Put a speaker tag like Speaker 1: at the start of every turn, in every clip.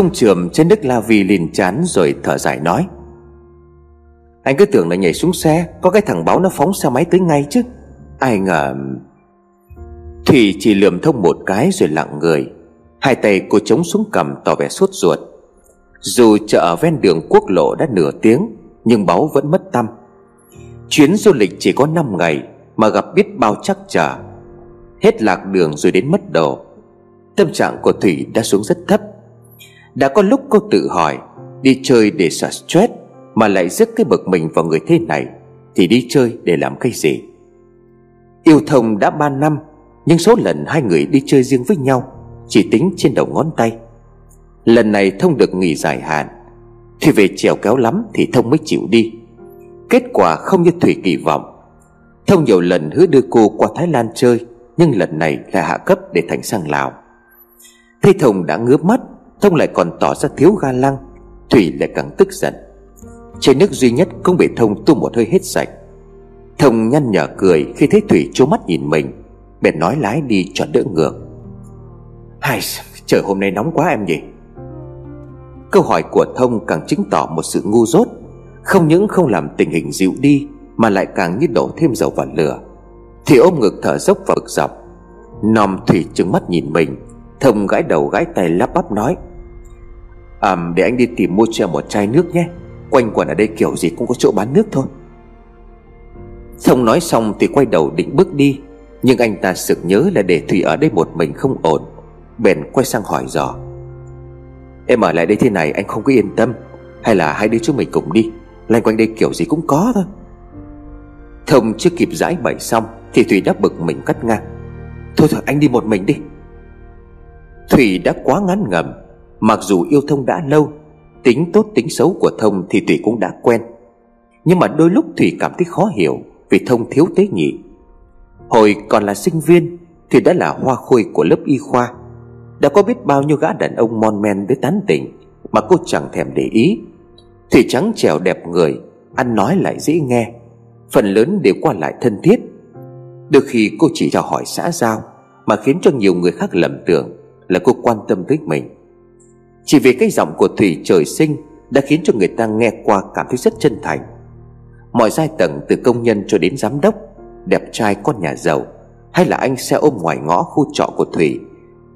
Speaker 1: Thông trường trên Đức la vi liền chán rồi thở dài nói. Anh cứ tưởng là nhảy xuống xe, Có cái thằng báo nó phóng xe máy tới ngay chứ. Ai ngờ Thủy chỉ lườm thông một cái rồi lặng người. Hai tay cô chống xuống cầm tỏ vẻ sốt ruột. Dù chợ ven đường quốc lộ đã nửa tiếng, Nhưng báu vẫn mất tâm. Chuyến du lịch chỉ có 5 ngày, Mà gặp biết bao chắc trở. Hết lạc đường rồi đến mất đồ Tâm trạng của Thủy đã xuống rất thấp. Đã có lúc cô tự hỏi, Đi chơi để xả stress Mà lại rước cái bực mình vào người thế này, Thì đi chơi để làm cái gì? Yêu thông đã 3 năm, Nhưng số lần hai người đi chơi riêng với nhau Chỉ tính trên đầu ngón tay. Lần này Thông được nghỉ dài hạn, Thì về trèo kéo lắm Thì Thông mới chịu đi. Kết quả không như Thủy kỳ vọng. Thông nhiều lần hứa đưa cô qua Thái Lan chơi, Nhưng lần này lại hạ cấp để thành sang Lào. Thấy Thông đã ngứa mắt Thông lại còn tỏ ra thiếu ga lăng Thủy lại càng tức giận. Chai nước duy nhất không bị Thông tu một hơi hết sạch. Thông nhăn nhở cười khi thấy Thủy trố mắt nhìn mình Bèn nói lái đi cho đỡ ngược. Hai, trời hôm nay nóng quá em nhỉ? Câu hỏi của Thông càng chứng tỏ một sự ngu dốt Không những không làm tình hình dịu đi Mà lại càng như đổ thêm dầu vào lửa. Thì ôm ngực thở dốc và bực dọc. Nòm Thủy trừng mắt nhìn mình Thông gãi đầu gãi tay lắp bắp nói À để anh đi tìm mua cho một chai nước nhé. Quanh quẩn ở đây kiểu gì cũng có chỗ bán nước thôi. Thông nói xong thì quay đầu định bước đi. Nhưng anh ta sực nhớ là để Thủy ở đây một mình không ổn. Bèn quay sang hỏi dò. Em ở lại đây thế này anh không có yên tâm. Hay là hai đứa chúng mình cùng đi. Loanh quanh đây kiểu gì cũng có thôi. Thông chưa kịp giải bày xong Thì Thủy đã bực mình cắt ngang. Thôi thôi, anh đi một mình đi. Thủy đã quá ngán ngầm Mặc dù yêu Thông đã lâu, Tính tốt tính xấu của Thông thì Thủy cũng đã quen. Nhưng mà đôi lúc Thủy cảm thấy khó hiểu Vì Thông thiếu tế nhị. Hồi còn là sinh viên Thì đã là hoa khôi của lớp y khoa. Đã có biết bao nhiêu gã đàn ông mon men với tán tỉnh Mà cô chẳng thèm để ý. Thủy trắng trèo đẹp người, Ăn nói lại dễ nghe. Phần lớn đều qua lại thân thiết. Đôi khi cô chỉ cho hỏi xã giao Mà khiến cho nhiều người khác lầm tưởng Là cô quan tâm tới mình. Chỉ vì cái giọng của Thủy trời sinh Đã khiến cho người ta nghe qua cảm thấy rất chân thành. Mọi giai tầng, từ công nhân cho đến giám đốc, Đẹp trai, con nhà giàu, Hay là anh xe ôm ngoài ngõ khu trọ của Thủy,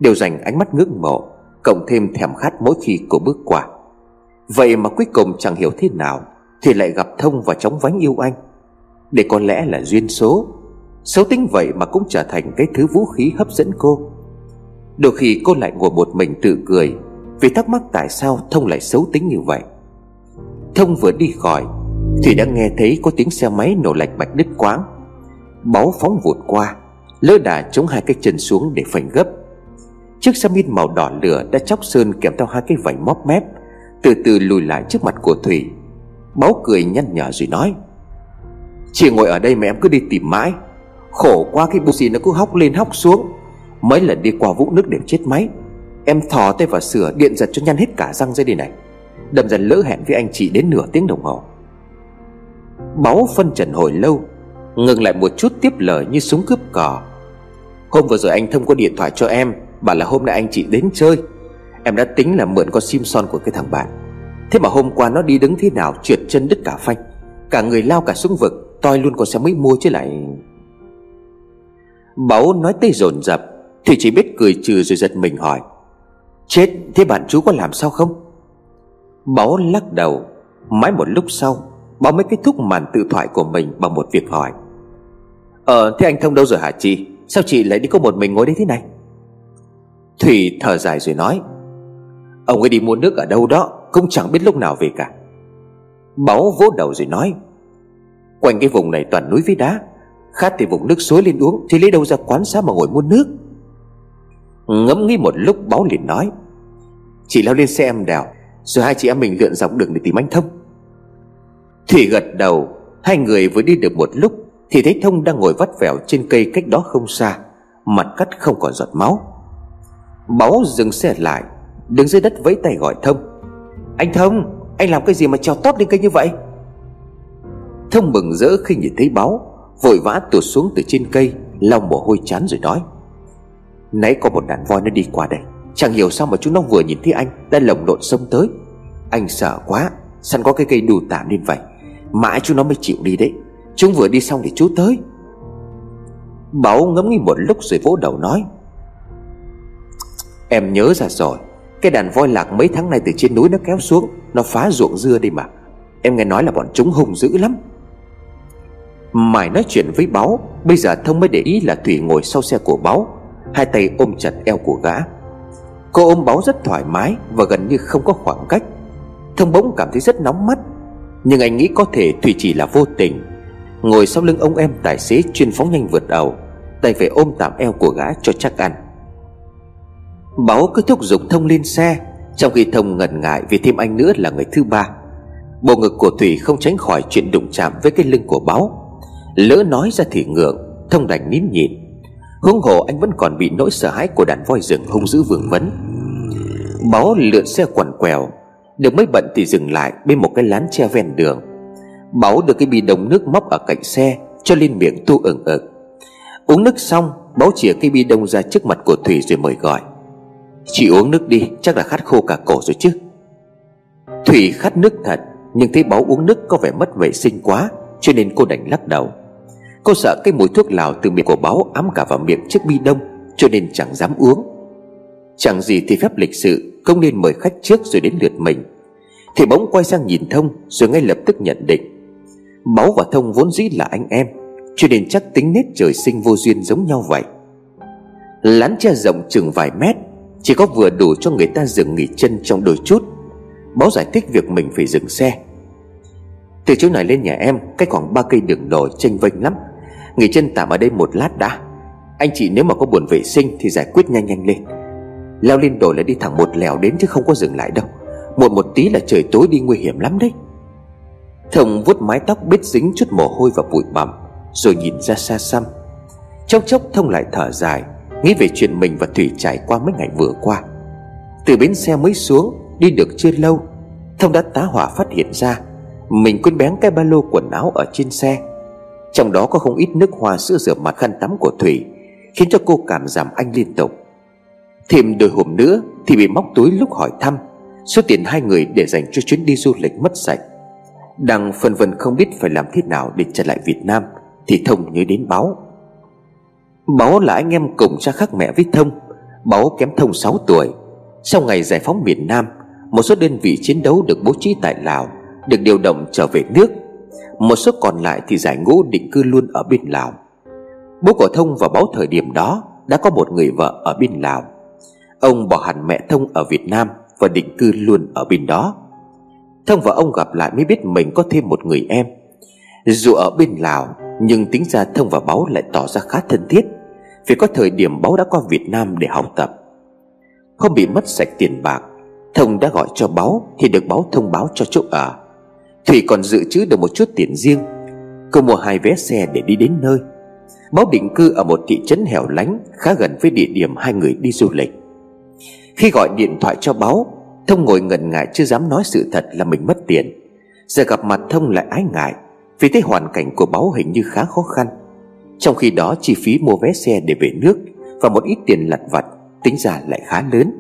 Speaker 1: Đều dành ánh mắt ngưỡng mộ, Cộng thêm thèm khát mỗi khi cô bước qua. Vậy mà cuối cùng chẳng hiểu thế nào Thì lại gặp Thông và chóng vánh yêu anh. Để có lẽ là duyên số, Xấu tính vậy mà cũng trở thành cái thứ vũ khí hấp dẫn cô. Đôi khi cô lại ngồi một mình tự cười vì thắc mắc tại sao Thông lại xấu tính như vậy. Thông vừa đi khỏi, Thì đã nghe thấy có tiếng xe máy nổ lạch bạch đứt quáng Báu phóng vụt qua Lỡ đà chống hai cái chân xuống để phanh gấp. Chiếc xe min màu đỏ lửa đã chóc sơn kèm theo hai cái vảy móp mép, Từ từ lùi lại trước mặt của Thủy. Báu cười nhăn nhở rồi nói, Chị ngồi ở đây mà em cứ đi tìm mãi. Khổ quá, cái bù xì nó cứ hóc lên hóc xuống. Mấy lần đi qua vũng nước đều chết máy. Em thò tay vào sửa điện giật cho nhăn hết cả răng dây đây này. Đâm dần lỡ hẹn với anh chị đến nửa tiếng đồng hồ. Báu phân trần hồi lâu, Ngừng lại một chút tiếp lời như súng cướp cò. Hôm vừa rồi anh thông có điện thoại cho em, Bảo là hôm nay anh chị đến chơi. Em đã tính là mượn con sim son của cái thằng bạn. Thế mà hôm qua nó đi đứng thế nào, Trượt chân đứt cả phanh. Cả người lao cả xuống vực, Toi luôn con xe mới mua chứ lại. Báu nói tay dồn dập, Thì chỉ biết cười trừ rồi giật mình hỏi. Chết, thế bạn chú có làm sao không? Báo lắc đầu. Mãi một lúc sau Báo mới kết thúc màn tự thoại của mình Bằng một việc hỏi. Ờ thế anh Thông đâu rồi hả chị? Sao chị lại đi có một mình ngồi đây thế này? Thủy thở dài rồi nói. Ông ấy đi mua nước ở đâu đó, Cũng chẳng biết lúc nào về cả. Báo vỗ đầu rồi nói. Quanh cái vùng này toàn núi với đá, Khát thì vùng nước suối lên uống, Thì lấy đâu ra quán xá mà ngồi mua nước? Ngẫm nghĩ một lúc báo liền nói Chị leo lên xe em đèo, Rồi hai chị em mình lượn dọc đường để tìm anh Thông. Thủy gật đầu, Hai người vừa đi được một lúc Thì thấy Thông đang ngồi vắt vẻo trên cây cách đó không xa, Mặt cắt không còn giọt máu. Báo dừng xe lại, Đứng dưới đất vẫy tay gọi Thông, Anh Thông, Anh làm cái gì mà trèo tót lên cây như vậy? Thông mừng rỡ khi nhìn thấy báo Vội vã tụt xuống từ trên cây, Lau mồ hôi chán rồi nói Nãy có một đàn voi nó đi qua đây. Chẳng hiểu sao mà chúng nó vừa nhìn thấy anh, Đã lồng lộn xông tới. Anh sợ quá Săn có cái cây đù tạm nên vậy. Mãi chúng nó mới chịu đi đấy. Chúng vừa đi xong thì chú tới. Bảo ngẫm nghĩ một lúc rồi vỗ đầu nói. Em nhớ ra rồi, Cái đàn voi lạc mấy tháng nay từ trên núi nó kéo xuống, Nó phá ruộng dưa đi mà. Em nghe nói là bọn chúng hung dữ lắm. Mải nói chuyện với Báo, Bây giờ Thông mới để ý là Thủy ngồi sau xe của Báo. Hai tay ôm chặt eo của gã. Cô ôm Báo rất thoải mái Và gần như không có khoảng cách. Thông bỗng cảm thấy rất nóng mắt. Nhưng anh nghĩ có thể Thủy chỉ là vô tình. Ngồi sau lưng ông em tài xế chuyên phóng nhanh vượt ẩu, Tay phải ôm tạm eo của gã cho chắc ăn. Báo cứ thúc giục Thông lên xe, Trong khi Thông ngần ngại vì thêm anh nữa là người thứ ba. Bộ ngực của Thủy không tránh khỏi chuyện đụng chạm với cái lưng của Báo Lỡ nói ra thì ngượng, Thông đành nín nhịn. Huống hồ anh vẫn còn bị nỗi sợ hãi của đàn voi rừng hung dữ vương vấn. Báo lượn xe quằn quèo, Được mấy bận thì dừng lại bên một cái lán tre ven đường. Báo được cái bi đồng nước móc ở cạnh xe, Cho lên miệng tu ửng ực. Uống nước xong Báo chìa cái bi đông ra trước mặt của Thủy rồi mời gọi. Chị uống nước đi, Chắc là khát khô cả cổ rồi chứ. Thủy khát nước thật, Nhưng thấy Báo uống nước có vẻ mất vệ sinh quá, Cho nên cô đành lắc đầu. Cô sợ cái mùi thuốc lào từ miệng của Báo ám cả vào miệng chiếc bi đông, Cho nên chẳng dám uống. Chẳng gì thì phép lịch sự, Không nên mời khách trước rồi đến lượt mình. Thì bỗng quay sang nhìn Thông, Rồi ngay lập tức nhận định. Báo và Thông vốn dĩ là anh em, Cho nên chắc tính nết trời sinh vô duyên giống nhau vậy. Lán che rộng chừng vài mét, Chỉ có vừa đủ cho người ta dừng nghỉ chân trong đôi chút. Báo giải thích việc mình phải dừng xe. Từ chỗ này lên nhà em, Cách khoảng ba cây đường đồi tranh vênh lắm. Nghỉ chân tạm ở đây một lát đã. Anh chị nếu mà có buồn vệ sinh Thì giải quyết nhanh nhanh lên. Leo lên đồi là đi thẳng một lèo đến chứ không có dừng lại đâu. Một một tí là trời tối đi nguy hiểm lắm đấy. Thông vuốt mái tóc bết dính chút mồ hôi và bụi bặm, Rồi nhìn ra xa xăm. Chốc chốc Thông lại thở dài, Nghĩ về chuyện mình và Thủy trải qua mấy ngày vừa qua. Từ bến xe mới xuống, Đi được chưa lâu, Thông đã tá hỏa phát hiện ra, Mình quên bén cái ba lô quần áo ở trên xe. Trong đó có không ít nước hoa sữa rửa mặt khăn tắm của Thủy, Khiến cho cô cảm giảm anh liên tục. Thêm đôi hôm nữa Thì bị móc túi lúc hỏi thăm, Số tiền hai người để dành cho chuyến đi du lịch mất sạch. Đang phân vân không biết phải làm thế nào để trở lại Việt Nam, Thì Thông nhớ đến Báo. Báo là anh em cùng cha khác mẹ với Thông. Báo kém Thông 6 tuổi. Sau ngày giải phóng miền Nam, Một số đơn vị chiến đấu được bố trí tại Lào, Được điều động trở về nước. Một số còn lại thì giải ngũ định cư luôn ở bên Lào. Bố của Thông vào báo thời điểm đó Đã có một người vợ ở bên Lào. Ông bỏ hẳn mẹ Thông ở Việt Nam Và định cư luôn ở bên đó. Thông và ông gặp lại mới biết mình có thêm một người em. Dù ở bên Lào, Nhưng tính ra Thông và báo lại tỏ ra khá thân thiết, Vì có thời điểm báo đã qua Việt Nam để học tập. Không bị mất sạch tiền bạc, Thông đã gọi cho báo Thì được báo thông báo cho chỗ ở. Thủy còn dự trữ được một chút tiền riêng. Cô mua hai vé xe để đi đến nơi. Báo định cư ở một thị trấn hẻo lánh Khá gần với địa điểm hai người đi du lịch. Khi gọi điện thoại cho báo, Thông ngồi ngần ngại chưa dám nói sự thật là mình mất tiền. Giờ gặp mặt Thông lại ái ngại Vì thấy hoàn cảnh của báo hình như khá khó khăn. Trong khi đó chi phí mua vé xe để về nước Và một ít tiền lặt vặt Tính ra lại khá lớn.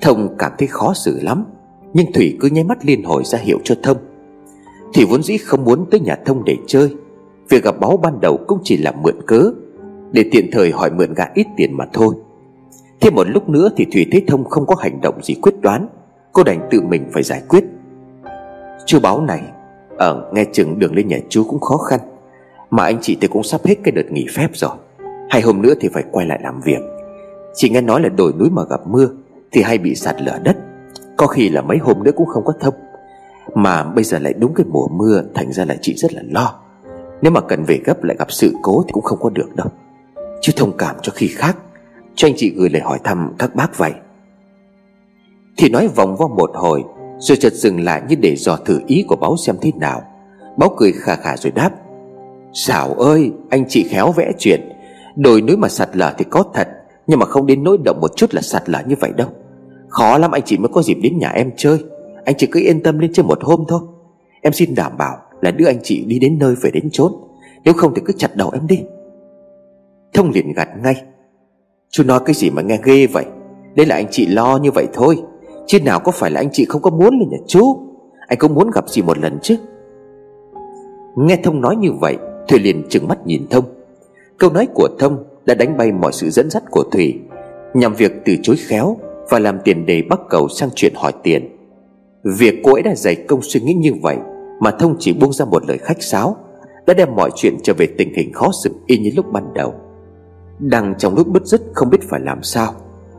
Speaker 1: Thông cảm thấy khó xử lắm Nhưng Thủy cứ nháy mắt liên hồi ra hiệu cho Thông. Thủy vốn dĩ không muốn tới nhà Thông để chơi. Việc gặp báo ban đầu cũng chỉ là mượn cớ, Để tiện thời hỏi mượn gã ít tiền mà thôi. Thêm một lúc nữa thì Thủy Thế Thông không có hành động gì quyết đoán. Cô đành tự mình phải giải quyết. Chú báo này Ờ nghe chừng đường lên nhà chú cũng khó khăn. Mà anh chị thì cũng sắp hết cái đợt nghỉ phép rồi. Hai hôm nữa thì phải quay lại làm việc. Chị nghe nói là đồi núi mà gặp mưa, Thì hay bị sạt lở đất. Có khi là mấy hôm nữa cũng không có thông. Mà bây giờ lại đúng cái mùa mưa, Thành ra là chị rất là lo. Nếu mà cần về gấp lại gặp sự cố Thì cũng không có được đâu. Chứ thông cảm cho khi khác. Cho anh chị gửi lời hỏi thăm các bác vậy. Thì nói vòng vo một hồi, Rồi chợt dừng lại như để dò thử ý của báo xem thế nào. Báo cười khà khà rồi đáp. Xảo ơi, anh chị khéo vẽ chuyện. Đồi núi mà sạt lở thì có thật, Nhưng mà không đến nỗi động một chút là sạt lở như vậy đâu. Khó lắm, anh chị mới có dịp đến nhà em chơi. Anh chị cứ yên tâm lên chơi một hôm thôi. Em xin đảm bảo là đưa anh chị đi đến nơi phải đến chốn. Nếu không thì cứ chặt đầu em đi. Thông liền gạt ngay. Chú nói cái gì mà nghe ghê vậy? Đây là anh chị lo như vậy thôi. Chứ nào có phải là anh chị không có muốn lên nhà chú? Anh cũng muốn gặp chị một lần chứ? Nghe Thông nói như vậy Thủy liền trừng mắt nhìn Thông. Câu nói của Thông đã đánh bay mọi sự dẫn dắt của Thủy Nhằm việc từ chối khéo Và làm tiền đề bắt cầu sang chuyện hỏi tiền. Việc cô ấy đã dày công suy nghĩ như vậy Mà Thông chỉ buông ra một lời khách sáo, Đã đem mọi chuyện trở về tình hình khó xử y như lúc ban đầu. Đang trong lúc bứt rứt không biết phải làm sao,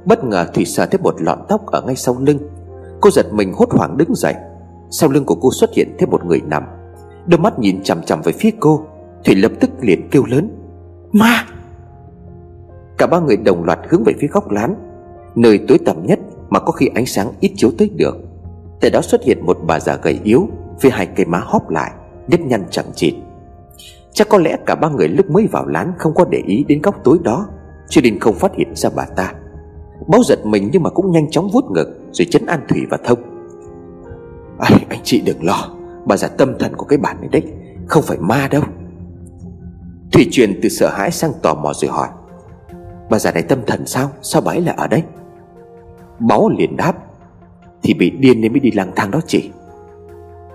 Speaker 1: Bất ngờ Thủy sờ thấy một lọn tóc ở ngay sau lưng. Cô giật mình hốt hoảng đứng dậy. Sau lưng của cô xuất hiện thêm một người nằm. Đôi mắt nhìn chằm chằm về phía cô, Thủy lập tức liền kêu lớn, Ma! Cả ba người đồng loạt hướng về phía góc lán, Nơi tối tăm nhất mà có khi ánh sáng ít chiếu tới được. Tại đó xuất hiện một bà già gầy yếu Với hai cây má hóp lại Nếp nhăn chẳng chịt. Chắc có lẽ cả ba người lúc mới vào lán Không có để ý đến góc tối đó Cho nên không phát hiện ra bà ta. Báo giật mình nhưng mà cũng nhanh chóng vuốt ngực Rồi chấn an Thủy và Thông. À, Anh chị đừng lo Bà già tâm thần của cái bản này đấy Không phải ma đâu. Thủy truyền từ sợ hãi sang tò mò rồi hỏi Bà già này tâm thần sao? Sao bà ấy lại ở đây? Báo liền đáp thì bị điên nên mới đi lang thang đó chị.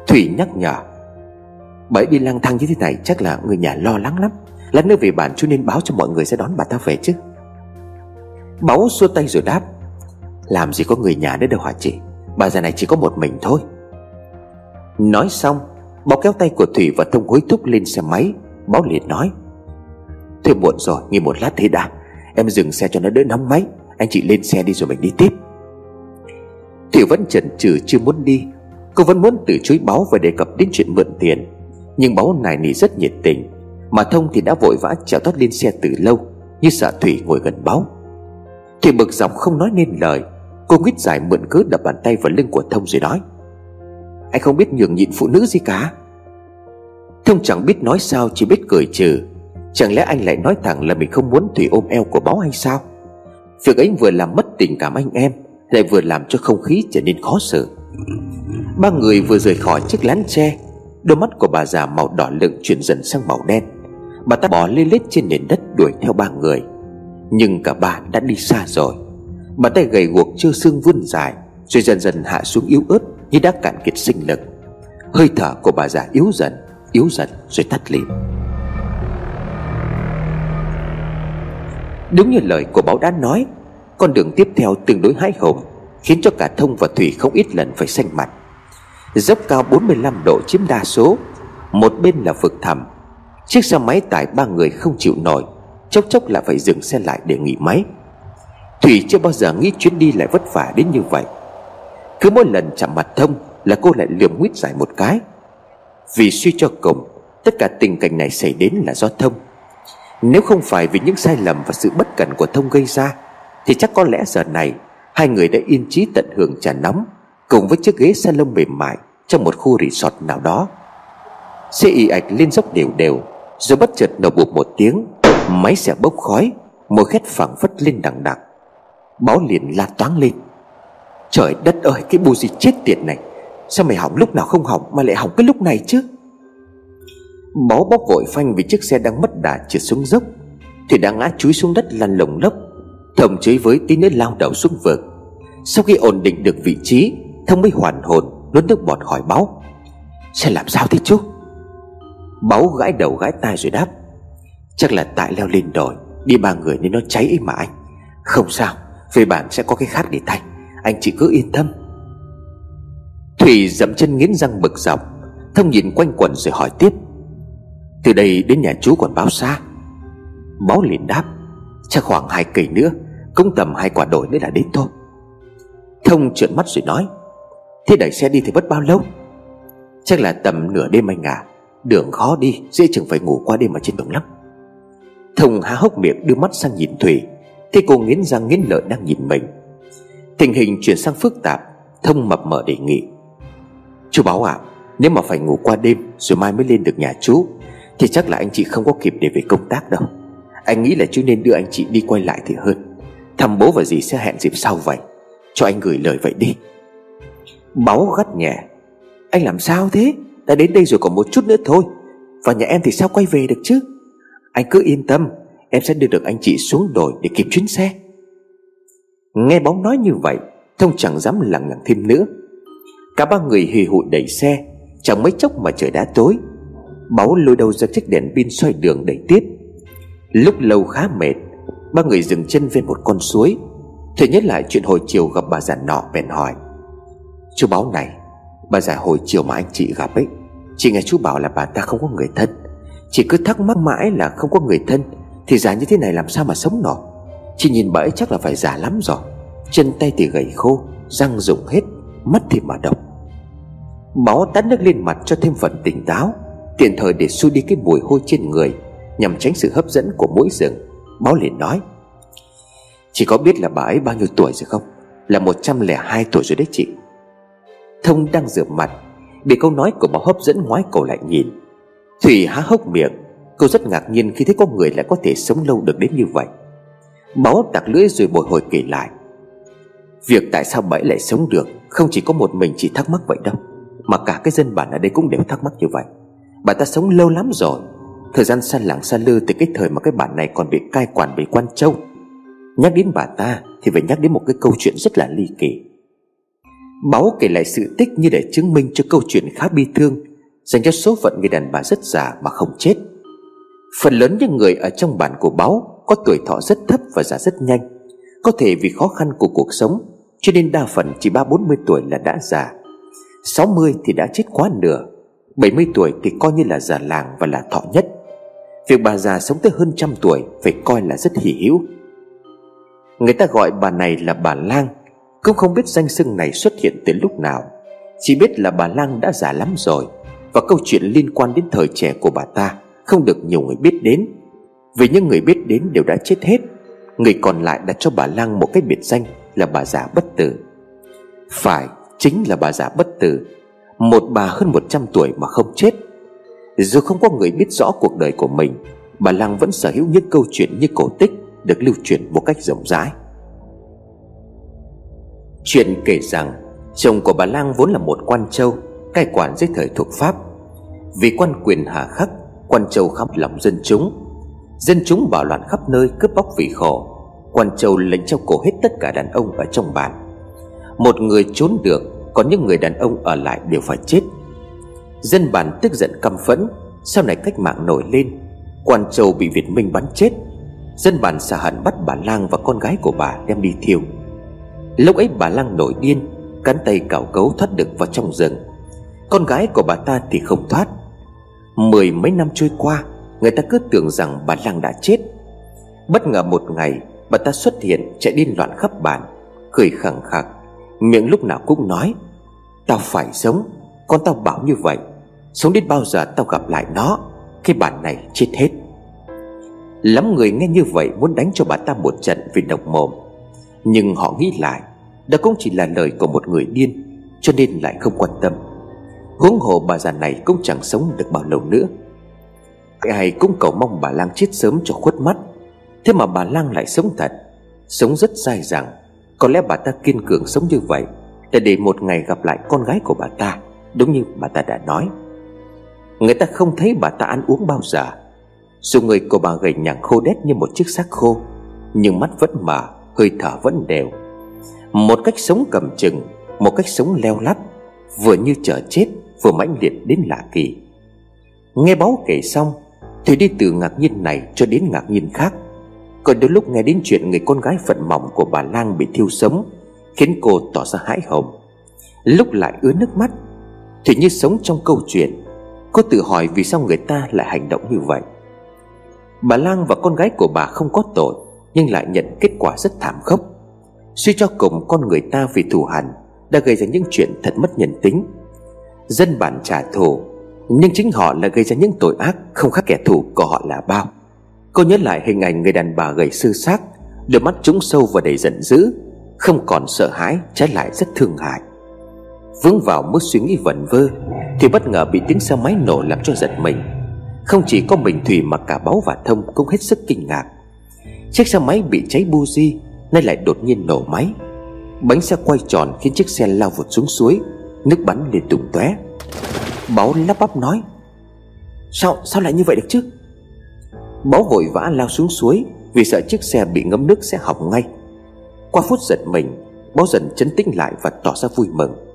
Speaker 1: Thủy nhắc nhở, bởi đi lang thang như thế này Chắc là người nhà lo lắng lắm. Lát nữa về bản chú nên báo cho mọi người sẽ đón bà ta về chứ. Báu xua tay rồi đáp, Làm gì có người nhà nữa đâu hả chị? Bà già này chỉ có một mình thôi. Nói xong Báo kéo tay của Thủy và Thông hối thúc lên xe máy Báo liền nói, Thôi muộn rồi, nghỉ một lát thế đã. Em dừng xe cho nó đỡ nóng máy. Anh chị lên xe đi rồi mình đi tiếp. Thủy vẫn chần chừ chưa muốn đi. Cô vẫn muốn từ chối báo và đề cập đến chuyện mượn tiền. Nhưng báo này nỉ rất nhiệt tình. Mà Thông thì đã vội vã trèo tót lên xe từ lâu, Như sợ Thủy ngồi gần báo Thủy bực dọc không nói nên lời, Cô nguyết giải mượn cớ đập bàn tay vào lưng của Thông rồi nói, Anh không biết nhường nhịn phụ nữ gì cả. Thông chẳng biết nói sao, chỉ biết cười trừ. Chẳng lẽ anh lại nói thẳng là mình không muốn Thủy ôm eo của báo hay sao? Việc ấy vừa làm mất tình cảm anh em. Lại vừa làm cho không khí trở nên khó xử. Ba người vừa rời khỏi chiếc lán tre, Đôi mắt của bà già màu đỏ lựng chuyển dần sang màu đen. Bà ta bỏ lê lết trên nền đất đuổi theo ba người. Nhưng cả ba đã đi xa rồi. Bàn tay gầy guộc chưa xương vươn dài, Rồi dần dần hạ xuống yếu ớt Như đã cạn kiệt sinh lực. Hơi thở của bà già yếu dần Yếu dần rồi tắt lịm. Đúng như lời của báo đã nói con đường tiếp theo tương đối hái hùng, Khiến cho cả Thông và Thủy không ít lần phải xanh mặt. Dốc cao 45 độ chiếm đa số, Một bên là vực thẳm. Chiếc xe máy tải ba người không chịu nổi, Chốc chốc là phải dừng xe lại để nghỉ máy. Thủy chưa bao giờ nghĩ chuyến đi lại vất vả đến như vậy. Cứ mỗi lần chạm mặt Thông Là cô lại liềm nguyết giải một cái. Vì suy cho cùng, Tất cả tình cảnh này xảy đến là do Thông. Nếu không phải vì những sai lầm và sự bất cẩn của Thông gây ra thì chắc có lẽ giờ này, Hai người đã yên chí tận hưởng trà nóng, Cùng với chiếc ghế salon mềm mại Trong một khu resort nào đó. Xe y ạch lên dốc đều đều, Rồi bất chợt nổ bụp một tiếng, Máy xe bốc khói Mùi khét phảng phất lên đằng đằng Báo liền la toáng lên. Trời đất ơi, cái bù gì chết tiệt này, Sao mày hỏng lúc nào không hỏng Mà lại hỏng cái lúc này chứ? Bó bóc vội phanh vì chiếc xe đang mất đà trượt xuống dốc, Thì đã ngã chúi xuống đất lăn lồng lốc thông chế với tí nữa lao đầu xuống vực. Sau khi ổn định được vị trí, Thông mới hoàn hồn, Nuốt nước bọt hỏi báo Sẽ làm sao thế chú? Báo gãi đầu gãi tai rồi đáp. Chắc là tại leo lên đồi, Đi ba người nên nó cháy ấy mà anh. Không sao, Về bản sẽ có cái khác để thay. Anh chỉ cứ yên tâm. Thủy dậm chân nghiến răng bực dọc. Thông nhìn quanh quẩn rồi hỏi tiếp. Từ đây đến nhà chú còn bao xa. Báo liền đáp. Chắc khoảng hai cây nữa. Cũng tầm hai quả đổi nữa là đến thôi. Thông trợn mắt rồi nói Thế đẩy xe đi thì mất bao lâu? Chắc là tầm nửa đêm anh à Đường khó đi Dễ chừng phải ngủ qua đêm ở trên đường lắm. Thông há hốc miệng đưa mắt sang nhìn Thủy Thế cô nghiến răng nghiến lợi đang nhìn mình. Tình hình chuyển sang phức tạp Thông mập mờ đề nghị. Chú báo ạ à, Nếu mà phải ngủ qua đêm Rồi mai mới lên được nhà chú Thì chắc là anh chị không có kịp để về công tác đâu. Anh nghĩ là chú nên đưa anh chị đi quay lại thì hơn. Thăm bố và dì sẽ hẹn dịp sau vậy. Cho anh gửi lời vậy đi. Báu gắt nhẹ. Anh làm sao thế? Đã đến đây rồi còn một chút nữa thôi. Và nhà em thì sao quay về được chứ? Anh cứ yên tâm. Em sẽ đưa được anh chị xuống đồi để kịp chuyến xe. Nghe bóng nói như vậy, Thông chẳng dám lặng lặng thêm nữa. Cả ba người hì hụi đẩy xe. Chẳng mấy chốc mà trời đã tối. Báu lôi đầu ra chiếc đèn pin xoay đường đẩy tiếp. Lúc lâu khá mệt Ba người dừng chân bên một con suối. Thầy nhớ lại chuyện hồi chiều gặp bà già nọ bèn hỏi. Chú báo này, Bà già hồi chiều mà anh chị gặp ấy, Chị nghe chú bảo là bà ta không có người thân. Chị cứ thắc mắc mãi là không có người thân, Thì già như thế này làm sao mà sống nổi? Chị nhìn bà ấy chắc là phải già lắm rồi. Chân tay thì gầy khô, Răng rụng hết, Mắt thì mà độc. Máu tắt nước lên mặt cho thêm phần tỉnh táo, Tiện thời để xua đi cái mùi hôi trên người, Nhằm tránh sự hấp dẫn của mũi rừng. Báo liền nói, Chị có biết là bà ấy bao nhiêu tuổi rồi không? Là 102 tuổi rồi đấy chị. Thông đang rửa mặt, Bị câu nói của báo hấp dẫn ngoái cổ lại nhìn. Thủy há hốc miệng, Cô rất ngạc nhiên khi thấy có người lại có thể sống lâu được đến như vậy. Báo tặc lưỡi rồi bồi hồi kể lại, Việc tại sao bẫy lại sống được, Không chỉ có một mình chị thắc mắc vậy đâu, Mà cả cái dân bản ở đây cũng đều thắc mắc như vậy. Bà ta sống lâu lắm rồi Thời gian xa làng xa lư từ cái thời mà cái bản này còn bị cai quản bởi quan châu Nhắc đến bà ta thì phải nhắc đến một cái câu chuyện rất là ly kỳ. Báo kể lại sự tích như để chứng minh cho câu chuyện khá bi thương, Dành cho số phận người đàn bà rất già mà không chết. Phần lớn những người ở trong bản của báo Có tuổi thọ rất thấp và già rất nhanh, Có thể vì khó khăn của cuộc sống, Cho nên đa phần chỉ ba bốn mươi tuổi là đã già. 60 thì đã chết quá nửa 70 tuổi thì coi như là già làng và là thọ nhất. Việc bà già sống tới hơn trăm tuổi Phải coi là rất hỷ hữu. Người ta gọi bà này là bà Lang, Cũng không biết danh xưng này xuất hiện từ lúc nào. Chỉ biết là bà Lang đã già lắm rồi, Và câu chuyện liên quan đến thời trẻ của bà ta Không được nhiều người biết đến. Vì những người biết đến đều đã chết hết, Người còn lại đặt cho bà Lang một cái biệt danh Là bà già bất tử. Phải, chính là bà già bất tử. Một bà hơn 100 tuổi mà không chết. Dù không có người biết rõ cuộc đời của mình, Bà Lang vẫn sở hữu những câu chuyện như cổ tích được lưu truyền một cách rộng rãi. Chuyện kể rằng, chồng của bà lang vốn là một quan châu, cai quản dưới thời thuộc pháp. Vì quan quyền hà khắc, quan châu khắp lòng dân chúng. Dân chúng bạo loạn khắp nơi cướp bóc vì khổ. Quan châu lệnh cho cổ hết tất cả đàn ông ở trong bản. Một người trốn được, còn những người đàn ông ở lại đều phải chết dân bản tức giận căm phẫn, sau này cách mạng nổi lên, quan châu bị việt minh bắn chết, Dân bản xả hận bắt bà lang và con gái của bà đem đi thiêu. Lúc ấy bà lang nổi điên, Cắn tay cào cấu thoát được vào trong rừng. Con gái của bà ta thì không thoát. Mười mấy năm trôi qua, Người ta cứ tưởng rằng bà lang đã chết. Bất ngờ một ngày, Bà ta xuất hiện, chạy điên loạn khắp bản, Cười khẳng khặc, Miệng lúc nào cũng nói, Tao phải sống. Con tao bảo như vậy Sống đến bao giờ tao gặp lại nó Cái bản này chết hết. Lắm người nghe như vậy muốn đánh cho bà ta một trận vì độc mồm. Nhưng họ nghĩ lại, Đó cũng chỉ là lời của một người điên, Cho nên lại không quan tâm. Huống hồ bà già này cũng chẳng sống được bao lâu nữa. Ai cũng cầu mong bà lang chết sớm cho khuất mắt. Thế mà bà lang lại sống thật, Sống rất dai dẳng. Có lẽ bà ta kiên cường sống như vậy, Để để một ngày gặp lại con gái của bà ta. Đúng như bà ta đã nói. Người ta không thấy bà ta ăn uống bao giờ. Dù người của bà gầy nhẳng khô đét như một chiếc xác khô, Nhưng mắt vẫn mở Hơi thở vẫn đều. Một cách sống cầm chừng, Một cách sống leo lắt Vừa như chờ chết, Vừa mãnh liệt đến lạ kỳ. Nghe báo kể xong, Thì đi từ ngạc nhiên này cho đến ngạc nhiên khác. Còn đôi lúc nghe đến chuyện Người con gái phận mỏng của bà Lang bị thiêu sống, Khiến cô tỏ ra hãi hùng Lúc lại ứa nước mắt thì như sống trong câu chuyện, Cô tự hỏi vì sao người ta lại hành động như vậy. Bà Lang và con gái của bà không có tội, Nhưng lại nhận kết quả rất thảm khốc. Suy cho cùng, con người ta vì thù hằn Đã gây ra những chuyện thật mất nhân tính. Dân bản trả thù, Nhưng chính họ là gây ra những tội ác Không khác kẻ thù của họ là bao. Cô nhớ lại hình ảnh người đàn bà gầy sư xác, Đôi mắt trúng sâu và đầy giận dữ, Không còn sợ hãi, Trái lại rất thương hại. Vướng vào mức suy nghĩ vẩn vơ, Thì bất ngờ bị tiếng xe máy nổ làm cho giật mình. Không chỉ có mình Thủy mà cả Báu và Thông cũng hết sức kinh ngạc. Chiếc xe máy bị cháy buji Nay lại đột nhiên nổ máy. Bánh xe quay tròn khiến chiếc xe lao vụt xuống suối, Nước bắn lên tung tóe. Báu lắp bắp nói, Sao sao lại như vậy được chứ? Báu vội vã lao xuống suối Vì sợ chiếc xe bị ngấm nước sẽ hỏng ngay. Qua phút giật mình Báo dần chấn tĩnh lại và tỏ ra vui mừng.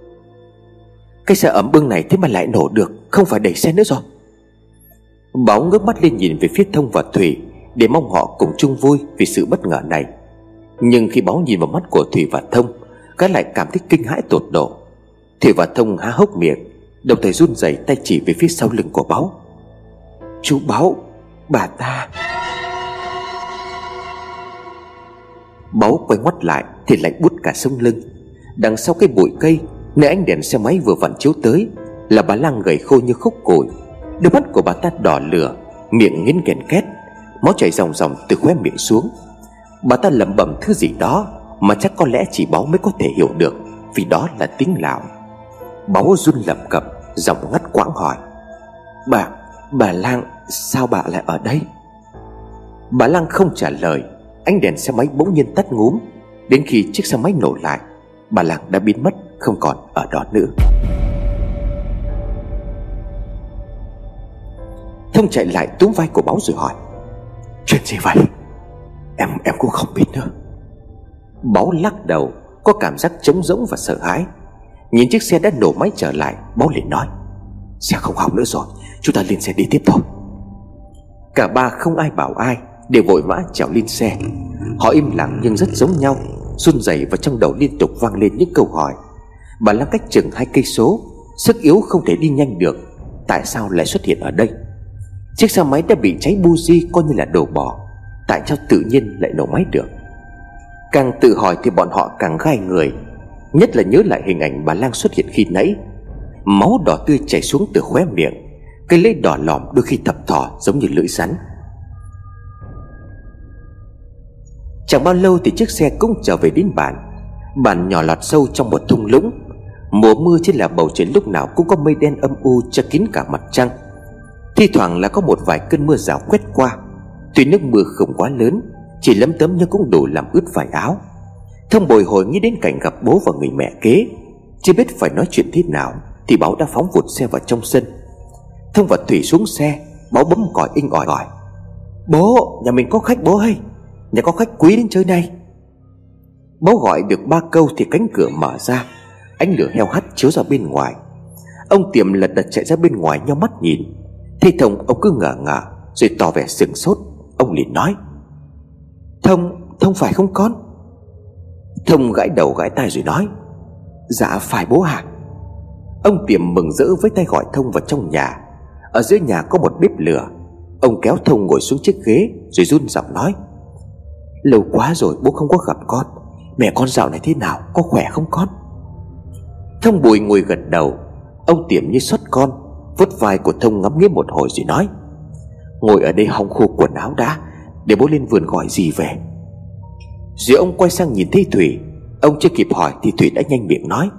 Speaker 1: Cái xe ẩm bưng này thế mà lại nổ được, Không phải đẩy xe nữa rồi. Báo ngước mắt lên nhìn về phía Thông và Thủy, Để mong họ cùng chung vui vì sự bất ngờ này. Nhưng khi báo nhìn vào mắt của Thủy và Thông Cái lại cảm thấy kinh hãi tột độ. Thủy và Thông há hốc miệng, Đồng thời run rẩy tay chỉ về phía sau lưng của báo Chú báo Bà ta Báo quay ngoắt lại Thì lạnh bút cả sông lưng. Đằng sau cái bụi cây Nơi ánh đèn xe máy vừa vặn chiếu tới Là bà Lang gầy khô như khúc củi Đôi mắt của bà ta đỏ lửa Miệng nghiến kèn két Máu chảy ròng ròng từ khóe miệng xuống. Bà ta lẩm bẩm thứ gì đó Mà chắc có lẽ chỉ báo mới có thể hiểu được Vì đó là tiếng lào. Báo run lẩm cập Giọng ngắt quãng hỏi. Bà, bà Lang Sao bà lại ở đây? Bà Lang không trả lời Ánh đèn xe máy bỗng nhiên tắt ngúm. Đến khi chiếc xe máy nổ lại Bà Lang đã biến mất không còn ở đó nữa. Thông chạy lại túm vai của báo rồi hỏi, Chuyện gì vậy? Em em cũng không biết nữa. Báo lắc đầu, Có cảm giác trống rỗng và sợ hãi. Nhìn chiếc xe đã nổ máy trở lại Báo liền nói, Xe không hỏng nữa rồi, Chúng ta lên xe đi tiếp thôi. Cả ba không ai bảo ai, Đều vội vã trèo lên xe. Họ im lặng nhưng rất giống nhau, run rẩy và trong đầu liên tục vang lên những câu hỏi. Bà Lam cách chừng hai cây số, Sức yếu không thể đi nhanh được. Tại sao lại xuất hiện ở đây? Chiếc xe máy đã bị cháy buji coi như là đổ bỏ. Tại sao tự nhiên lại nổ máy được? Càng tự hỏi thì bọn họ càng gai người. Nhất là nhớ lại hình ảnh bà Lang xuất hiện khi nãy. Máu đỏ tươi chảy xuống từ khóe miệng. Cái lưỡi đỏ lòm đôi khi thập thỏ giống như lưỡi rắn. Chẳng bao lâu thì chiếc xe cũng trở về đến bản Bản nhỏ lọt sâu trong một thung lũng. Mùa mưa trên là bầu trời lúc nào cũng có mây đen âm u che kín cả mặt trăng. Thi thoảng là có một vài cơn mưa rào quét qua. Tuy nước mưa không quá lớn, Chỉ lấm tấm nhưng cũng đủ làm ướt vải áo. Thông bồi hồi nghĩ đến cảnh gặp bố và người mẹ kế. Chưa biết phải nói chuyện thế nào Thì Báo đã phóng vụt xe vào trong sân. Thông và Thủy xuống xe, Báo bấm còi inh ỏi gọi Bố, nhà mình có khách bố ơi Nhà có khách quý đến chơi này? Báo gọi được ba câu thì cánh cửa mở ra. Ánh lửa heo hắt chiếu ra bên ngoài. Ông tiệm lật đật chạy ra bên ngoài nhau mắt nhìn. Thì Thông ông cứ ngờ ngờ Rồi tỏ vẻ sừng sốt. Ông liền nói Thông, Thông phải không con? Thông gãi đầu gãi tai rồi nói Dạ phải bố hả Ông tiệm mừng rỡ với tay gọi Thông vào trong nhà. Ở dưới nhà có một bếp lửa. Ông kéo Thông ngồi xuống chiếc ghế Rồi run giọng nói Lâu quá rồi bố không có gặp con. Mẹ con dạo này thế nào? Có khỏe không con? Thông bùi ngồi gật đầu. Ông tiệm như xuất con Vứt vai của Thông ngắm nghía một hồi rồi nói, Ngồi ở đây hong khô quần áo đã, Để bố lên vườn gọi gì về? Rồi ông quay sang nhìn thấy Thủy. Ông chưa kịp hỏi thì Thủy đã nhanh miệng nói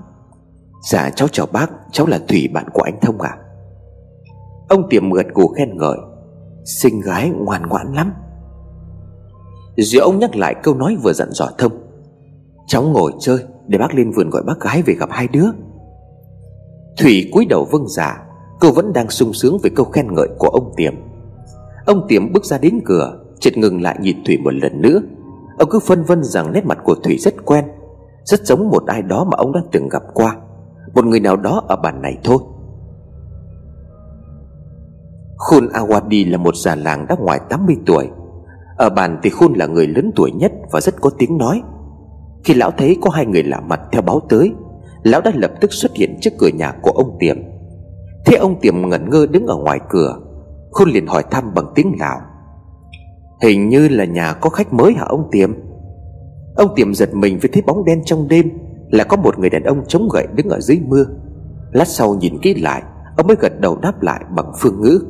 Speaker 1: Dạ cháu chào bác, Cháu là Thủy, bạn của anh Thông à Ông tiệm gật gù khen ngợi, Xinh gái ngoan ngoãn lắm. Rồi ông nhắc lại câu nói vừa dặn dò Thông Cháu ngồi chơi Để bác lên vườn gọi bác gái về gặp hai đứa. Thủy cúi đầu vâng dạ, giả Cô vẫn đang sung sướng với câu khen ngợi của ông Tiềm. Ông Tiềm bước ra đến cửa, Chợt ngừng lại nhìn Thủy một lần nữa. Ông cứ phân vân rằng nét mặt của Thủy rất quen, Rất giống một ai đó mà ông đã từng gặp qua, Một người nào đó ở bản này thôi. Khun Awadi là một già làng đã ngoài 80 tuổi. Ở bàn thì Khôn là người lớn tuổi nhất Và rất có tiếng nói. Khi lão thấy có hai người lạ mặt theo báo tới, Lão đã lập tức xuất hiện trước cửa nhà của ông Tiệm. Thế ông Tiệm ngẩn ngơ đứng ở ngoài cửa, Khôn liền hỏi thăm bằng tiếng Lào. Hình như là nhà có khách mới hả ông Tiệm? Ông Tiệm giật mình với thấy bóng đen trong đêm Là có một người đàn ông chống gậy đứng ở dưới mưa. Lát sau nhìn kỹ lại, Ông mới gật đầu đáp lại bằng phương ngữ.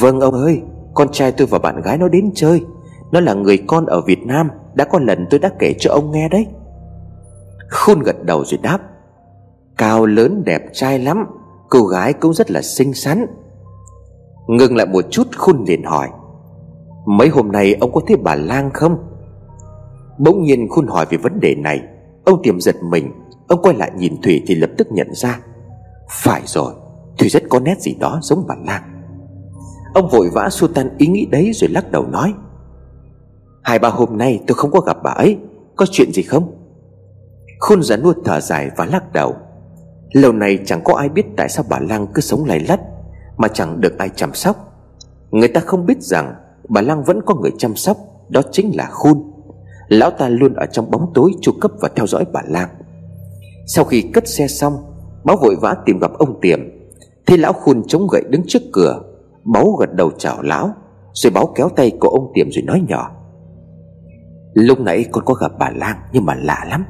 Speaker 1: Vâng ông ơi, con trai tôi và bạn gái nó đến chơi. Nó là người con ở Việt Nam. Đã có lần tôi đã kể cho ông nghe đấy. Khôn gật đầu rồi đáp, Cao lớn đẹp trai lắm, Cô gái cũng rất là xinh xắn. Ngừng lại một chút, Khôn liền hỏi, Mấy hôm nay ông có thấy bà Lang không? Bỗng nhiên Khôn hỏi về vấn đề này, Ông tiềm giật mình, Ông quay lại nhìn Thủy thì lập tức nhận ra, Phải rồi, Thủy rất có nét gì đó giống bà Lang. Ông vội vã xua tan ý nghĩ đấy rồi lắc đầu nói Hai ba hôm nay tôi không có gặp bà ấy. Có chuyện gì không? Khôn giả nuốt thở dài và lắc đầu. Lâu nay chẳng có ai biết tại sao bà Lang cứ sống lầy lắt, Mà chẳng được ai chăm sóc. Người ta không biết rằng Bà Lang vẫn có người chăm sóc, Đó chính là Khôn. Lão ta luôn ở trong bóng tối chu cấp và theo dõi bà Lang. Sau khi cất xe xong, Báo vội vã tìm gặp ông Tiềm. Thấy lão Khôn chống gậy đứng trước cửa, Báo gật đầu chào lão, Rồi báo kéo tay của ông Tiềm rồi nói nhỏ. Lúc nãy con có gặp bà Lang Nhưng mà lạ lắm.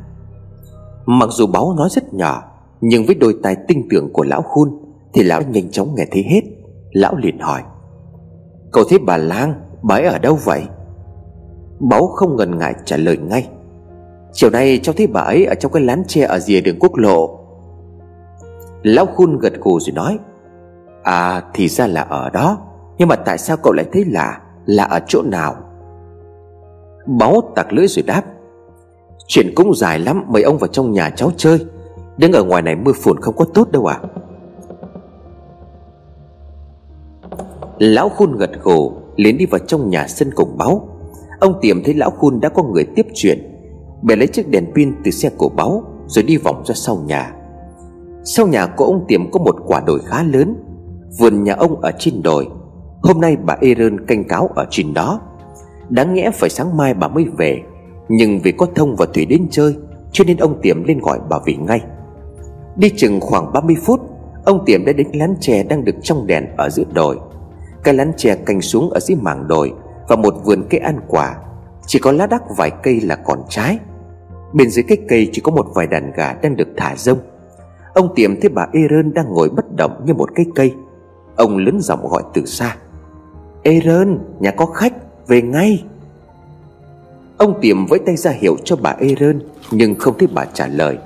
Speaker 1: Mặc dù báo nói rất nhỏ, Nhưng với đôi tai tinh tưởng của lão Khôn Thì lão nhanh chóng nghe thấy hết. Lão liền hỏi, Cậu thấy bà Lang Bà ấy ở đâu vậy? Báu không ngần ngại trả lời ngay, Chiều nay cháu thấy bà ấy ở trong cái lán tre ở rìa đường quốc lộ. Lão Khun gật gù rồi nói À thì ra là ở đó, Nhưng mà tại sao cậu lại thấy lạ Là ở chỗ nào? Báo tặc lưỡi rồi đáp. Chuyện cũng dài lắm, Mời ông vào trong nhà cháu chơi. Đứng ở ngoài này mưa phùn không có tốt đâu à Lão Khun gật gù, liền đi vào trong nhà sân cùng báo Ông Tiệm thấy lão Khun đã có người tiếp chuyện. Bèn lấy chiếc đèn pin từ xe của báo Rồi đi vòng ra sau nhà. Sau nhà của ông Tiệm có một quả đồi khá lớn, Vườn nhà ông ở trên đồi. Hôm nay bà Aaron canh cáo ở trên đó. Đáng nhẽ phải sáng mai bà mới về. Nhưng vì có thông và Thủy đến chơi Cho nên ông Tiệm lên gọi bà về ngay. Đi chừng khoảng 30 phút Ông Tiệm đã đến lán chè đang được trong đèn ở giữa đồi. Cái lán chè cành xuống ở dưới mảng đồi Và một vườn cây ăn quả. Chỉ có lá đắc vài cây là còn trái. Bên dưới cái cây chỉ có một vài đàn gà đang được thả rông. Ông Tiệm thấy bà Eren đang ngồi bất động như một cái cây. Ông lớn giọng gọi từ xa. Eren, nhà có khách về ngay. Ông Tiệm với tay ra hiệu cho bà Aaron Nhưng không thấy bà trả lời.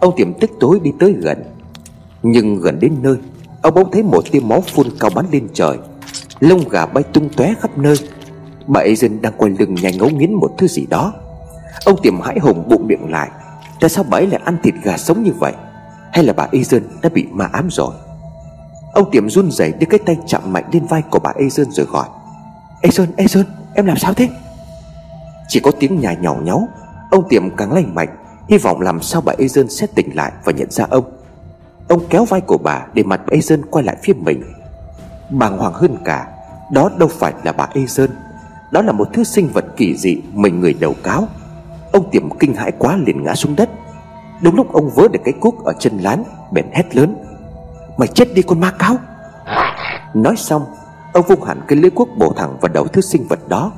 Speaker 1: Ông Tiệm tức tối đi tới gần. Nhưng gần đến nơi, Ông bỗng thấy một tia máu phun cao bắn lên trời. Lông gà bay tung tóe khắp nơi. Bà Aaron đang quay lưng nhanh ngấu nghiến một thứ gì đó. Ông Tiệm hãi hùng bụng miệng lại. Tại sao bà ấy lại ăn thịt gà sống như vậy? Hay là bà Aaron đã bị ma ám rồi? Ông Tiệm run rẩy đưa cái tay chạm mạnh lên vai của bà Aaron rồi gọi. Aaron, Aaron, em làm sao thế? Chỉ có tiếng nhà nhỏ nháo Ông Tiệm càng lành mạnh Hy vọng làm sao bà Aaron sẽ tỉnh lại và nhận ra ông. Ông kéo vai của bà để mặt bà Aaron quay lại phía mình. Bàng hoàng hơn cả Đó đâu phải là bà Aaron Đó là một thứ sinh vật kỳ dị Mình người đầu cáo. Ông Tiệm kinh hãi quá liền ngã xuống đất. Đúng lúc ông vớ được cái cuốc ở chân lán Bèn hét lớn. Mày chết đi con ma cáo. Nói xong Ông vung hẳn cái lưỡi cuốc bổ thẳng vào đầu thứ sinh vật đó.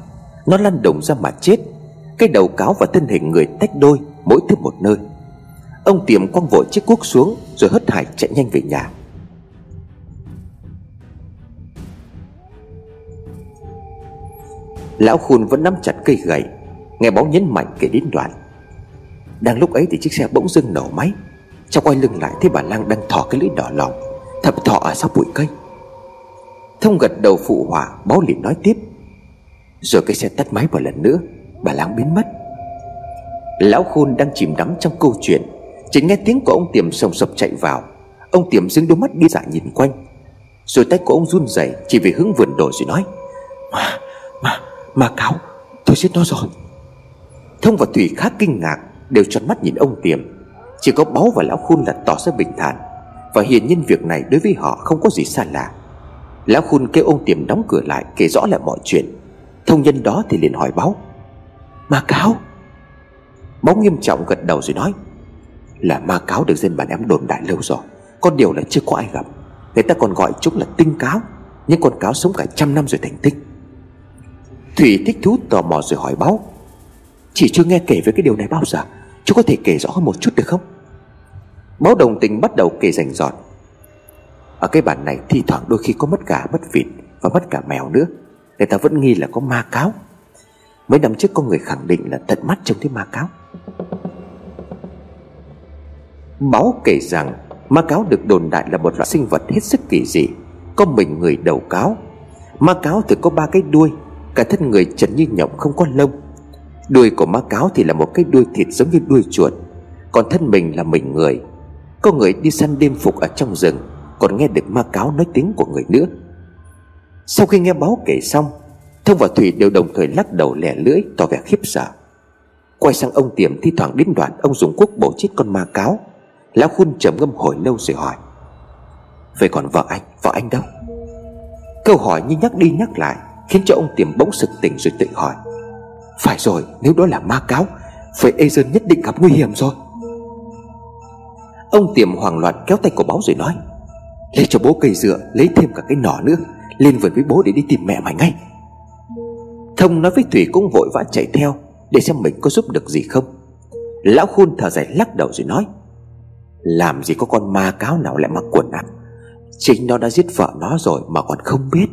Speaker 1: Nó lăn động ra mà chết. Cái đầu cáo và thân hình người tách đôi, Mỗi thứ một nơi. Ông tiệm quăng vội chiếc cuốc xuống, Rồi hất hải chạy nhanh về nhà. Lão khôn vẫn nắm chặt cây gậy, Nghe bóng nhấn mạnh kể đến đoạn. Đang lúc ấy thì chiếc xe bỗng dưng nổ máy. Trong quay lưng lại thấy bà Lang đang thỏ cái lưỡi đỏ lòng Thập thọ ở sau bụi cây. Thông gật đầu phụ họa Báo liền nói tiếp. Rồi cái xe tắt máy một lần nữa Bà Lang biến mất. Lão Khôn đang chìm đắm trong câu chuyện. Chỉ nghe tiếng của ông Tiềm sồng sập chạy vào. Ông Tiềm dưng đôi mắt đi dại nhìn quanh. Rồi tay của ông run rẩy Chỉ về hướng vườn đồi rồi nói Mà, mà, mà cáo Tôi giết nó rồi. Thông và Thủy khá kinh ngạc Đều tròn mắt nhìn ông Tiềm. Chỉ có Báu và Lão Khôn là tỏ ra bình thản. Và hiển nhiên việc này đối với họ không có gì xa lạ. Lão Khôn kêu ông Tiềm đóng cửa lại, Kể rõ lại mọi chuyện. Thông nhân đó thì liền hỏi báo. Ma cáo. Báu nghiêm trọng gật đầu rồi nói, Là ma cáo được dân bản em đồn đại lâu rồi, Có điều là chưa có ai gặp. Người ta còn gọi chúng là tinh cáo Nhưng con cáo sống cả trăm năm rồi thành tích. Thủy thích thú tò mò rồi hỏi báo, Chỉ chưa nghe kể về cái điều này bao giờ? Chú có thể kể rõ hơn một chút được không? Báo đồng tình bắt đầu kể rành rọt. Ở cái bản này thi thoảng đôi khi có mất gà, mất vịt Và mất cả mèo nữa. Người ta vẫn nghi là có ma cáo. Mấy năm trước có người khẳng định là tận mắt trông thấy ma cáo. Báo kể rằng, Ma cáo được đồn đại là một loại sinh vật hết sức kỳ dị. Có mình người đầu cáo. Ma cáo thì có ba cái đuôi. Cả thân người trần như nhộng, không có lông. Đuôi của ma cáo thì là một cái đuôi thịt giống như đuôi chuột. Còn thân mình là mình người. Có người đi săn đêm phục ở trong rừng. Còn nghe được ma cáo nói tiếng của người nữa. Sau khi nghe báo kể xong, Thông và Thủy đều đồng thời lắc đầu lẻ lưỡi, tỏ vẻ khiếp sợ. Quay sang ông Tiềm thi thoảng đến đoạn Ông dùng quốc bổ chết con ma cáo. Lão khun trầm ngâm hồi lâu rồi hỏi, Vậy còn vợ anh Vợ anh đâu? Câu hỏi như nhắc đi nhắc lại Khiến cho ông Tiềm bỗng sực tỉnh rồi tự hỏi, Phải rồi, nếu đó là ma cáo, Vậy Azen nhất định gặp nguy hiểm rồi. Ông Tiềm hoảng loạn kéo tay của báo rồi nói Lấy cho bố cây dựa Lấy thêm cả cái nỏ nữa, Lên vườn với bố để đi tìm mẹ mày ngay. Thông nói với Thủy cũng vội vã chạy theo Để xem mình có giúp được gì không. Lão khôn thở dài lắc đầu rồi nói, Làm gì có con ma cáo nào lại mặc quần áo? Chính nó đã giết vợ nó rồi mà còn không biết.